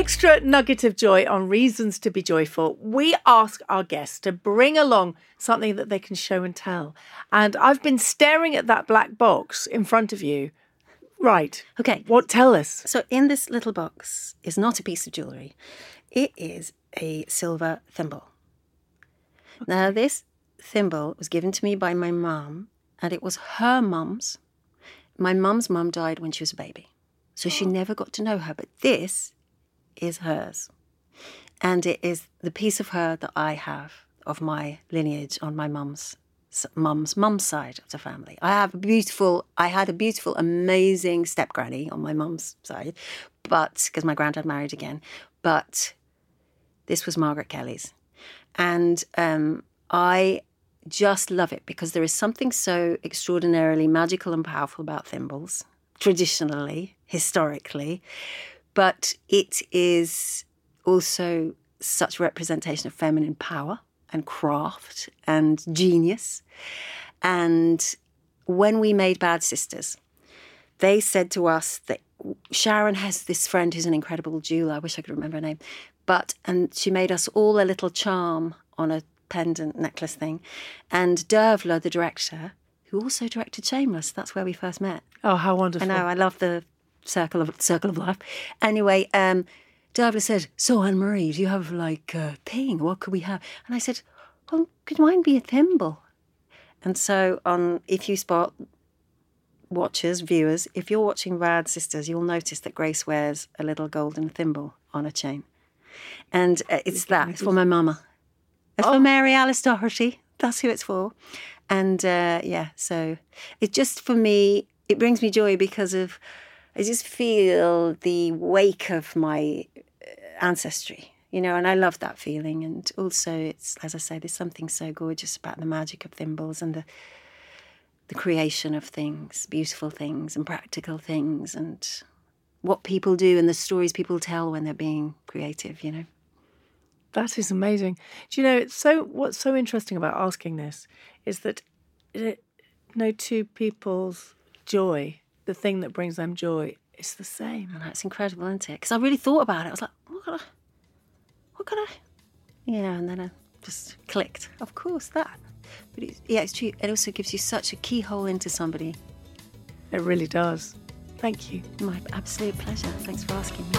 extra nugget of joy on reasons to be joyful, we ask our guests to bring along something that they can show and tell. And I've been staring at that black box in front of you. Right. Okay. What tell us? So in this little box is not a piece of jewellery. It is a silver thimble. Now this thimble was given to me by my mum, and it was her mum's. My mum's mum died when she was a baby. So she oh. never got to know her, but this is hers. And it is the piece of her that I have of my lineage on my mum's mum's mum's side of the family. I have a beautiful, I had a beautiful, amazing step granny on my mum's side, but because my granddad married again. But this was Margaret Kelly's. And um, I just love it because there is something so extraordinarily magical and powerful about thimbles, traditionally, historically. But it is also such representation of feminine power and craft and genius. And when we made Bad Sisters, they said to us that Sharon has this friend who's an incredible jeweler. I wish I could remember her name. But, and she made us all a little charm on a pendant necklace thing. And Dearbhla, the director, who also directed Shameless, that's where we first met. Oh, how wonderful. I know, I love the circle of circle of life. Anyway, um, Dearbhla said, So Anne Marie, do you have like a thing? What could we have? And I said, Well, could mine be a thimble? And so on if you spot watchers, viewers, if you're watching Bad Sisters, you'll notice that Grace wears a little golden thimble on a chain. And uh, it's that, it's for my mama. It's for Mary Alice Doherty. That's who it's for. And uh, yeah, so it just for me, it brings me joy because of, I just feel the wake of my uh, ancestry, you know, and I love that feeling. And also, it's, as I say, there's something so gorgeous about the magic of thimbles and the, the creation of things, beautiful things and practical things, and what people do and the stories people tell when they're being creative, you know. That is amazing. Do you know it's so what's so interesting about asking this is that it, no two people's joy, the thing that brings them joy, is the same. And that's incredible, isn't it? Because I really thought about it. I was like, what could I, what could I, you know, and then I just clicked. Of course, that. But it's, yeah, it's true. It also gives you such a keyhole into somebody. It really does. Thank you. My absolute pleasure. Thanks for asking me.